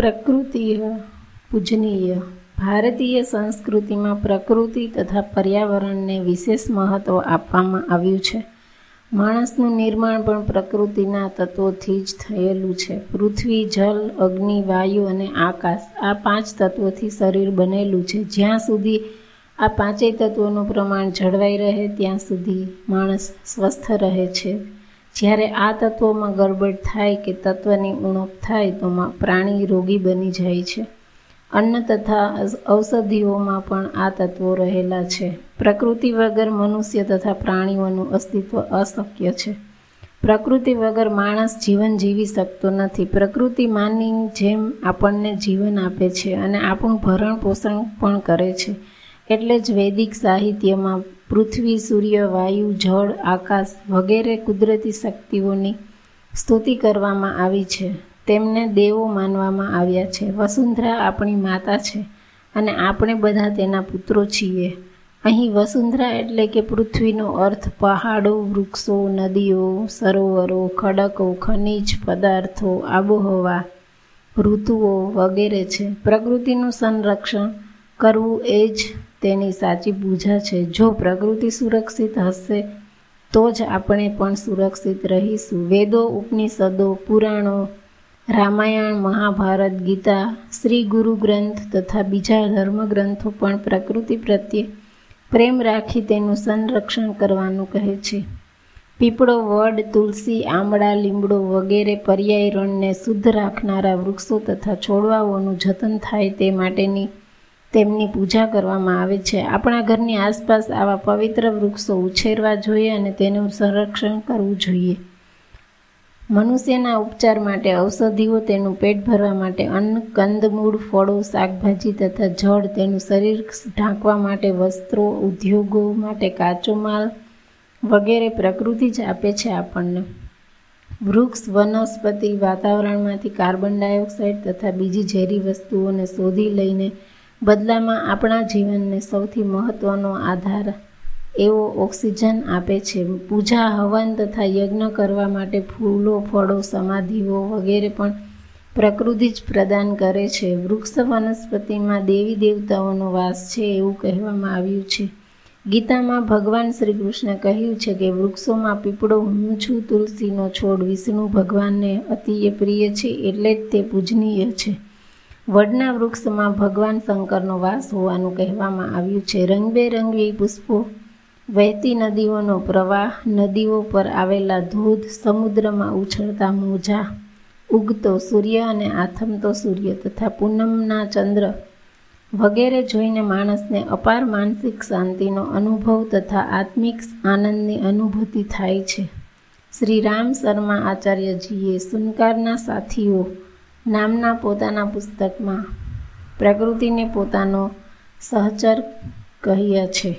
પ્રકૃતિય, પૂજનીય, ભારતીય સંસ્કૃતિમાં પ્રકૃતિ તથા પર્યાવરણને વિશેષ મહત્ત્વ આપવામાં આવ્યું છે. માણસનું નિર્માણ પણ પ્રકૃતિના તત્વોથી જ થયેલું છે. પૃથ્વી, જલ, અગ્નિ, વાયુ અને આકાશ આ પાંચ તત્વોથી શરીર બનેલું છે. જ્યાં સુધી આ પાંચેય તત્વોનું પ્રમાણ જળવાઈ રહે, ત્યાં સુધી માણસ સ્વસ્થ રહે છે. જ્યારે આ તત્વોમાં ગડબડ થાય કે તત્વની ઉણપ થાય, તો પ્રાણી રોગી બની જાય છે. અન્ન તથા ઔષધિઓમાં પણ આ તત્વો રહેલા છે. પ્રકૃતિ વગર મનુષ્ય તથા પ્રાણીઓનું અસ્તિત્વ અશક્ય છે. પ્રકૃતિ વગર માણસ જીવન જીવી શકતો નથી. પ્રકૃતિ માની જેમ આપણને જીવન આપે છે અને આપણું ભરણ પોષણ પણ કરે છે. એટલે જ વૈદિક સાહિત્યમાં પૃથ્વી, સૂર્ય, વાયુ, જળ, આકાશ વગેરે કુદરતી શક્તિઓની સ્તુતિ કરવામાં આવી છે. તેમને દેવો માનવામાં આવ્યા છે. વસુંધરા આપણી માતા છે અને આપણે બધા તેના પુત્રો છીએ. અહીં વસુંધરા એટલે કે પૃથ્વીનો અર્થ પહાડો, વૃક્ષો, નદીઓ, સરોવરો, ખડકો, ખનિજ પદાર્થો, આબોહવા, ઋતુઓ વગેરે છે. પ્રકૃતિનું સંરક્ષણ કરવું એ જ તેની સાચી પૂજા છે. જો પ્રકૃતિ સુરક્ષિત હશે, તો જ આપણે પણ સુરક્ષિત રહીશું. વેદો, ઉપનિષદો, પુરાણો, રામાયણ, મહાભારત, ગીતા, શ્રી ગુરુ ગ્રંથ તથા બીજા ધર્મગ્રંથો પણ પ્રકૃતિ પ્રત્યે પ્રેમ રાખી તેનું સંરક્ષણ કરવાનું કહે છે. પીપળો, વડ, તુલસી, આમળા, લીમડો વગેરે પર્યાયરણને શુદ્ધ રાખનારા વૃક્ષો તથા છોડવાઓનું જતન થાય તે માટેની તેમની પૂજા કરવામાં આવે છે. આપણા ઘરની આસપાસ આવા પવિત્ર વૃક્ષો ઉછેરવા જોઈએ અને તેનું સંરક્ષણ કરવું જોઈએ. મનુષ્યના ઉપચાર માટે ઔષધિઓ, તેનું પેટ ભરવા માટે અન્ન કંદમૂળ ફળો, શાકભાજી તથા જળ, તેનું શરીર ઢાંકવા માટે વસ્ત્રો, ઉદ્યોગો માટે કાચો માલ વગેરે પ્રકૃતિ જ આપે છે આપણને. વૃક્ષ વનસ્પતિ વાતાવરણમાંથી કાર્બન ડાયોક્સાઇડ તથા બીજી ઝેરી વસ્તુઓને શોધી લઈને બદલામાં આપણા જીવનને સૌથી મહત્ત્વનો આધાર એવો ઓક્સિજન આપે છે. પૂજા, હવન તથા યજ્ઞ કરવા માટે ફૂલો, ફળો, સમાધિઓ વગેરે પણ પ્રકૃતિ જ પ્રદાન કરે છે. વૃક્ષ વનસ્પતિમાં દેવી દેવતાઓનો વાસ છે એવું કહેવામાં આવ્યું છે. ગીતામાં ભગવાન શ્રી કૃષ્ણ કહ્યું છે કે, વૃક્ષોમાં પીપળો હું છું તુલસીનો છોડ વિષ્ણુ ભગવાનને અતિય પ્રિય છે એટલે જ તે પૂજનીય છે. વડના વૃક્ષમાં ભગવાન શંકરનો વાસ હોવાનું કહેવામાં આવ્યું છે. રંગબેરંગી પુષ્પો, વહેતી નદીઓનો પ્રવાહ, નદીઓ પર આવેલા ધોધ, સમુદ્રમાં ઉછળતા મોજા, ઉગતો સૂર્ય અને આથમતો સૂર્ય તથા પૂનમના ચંદ્ર વગેરે જોઈને માણસને અપાર માનસિક શાંતિનો અનુભવ તથા આત્મિક આનંદની અનુભૂતિ થાય છે. શ્રી રામ શર્મા આચાર્યજીએ સુનકારના સાથીઓ નામના પોતાના પુસ્તકમાં પ્રકૃતિને પોતાનો સહચર કહ્યા છે.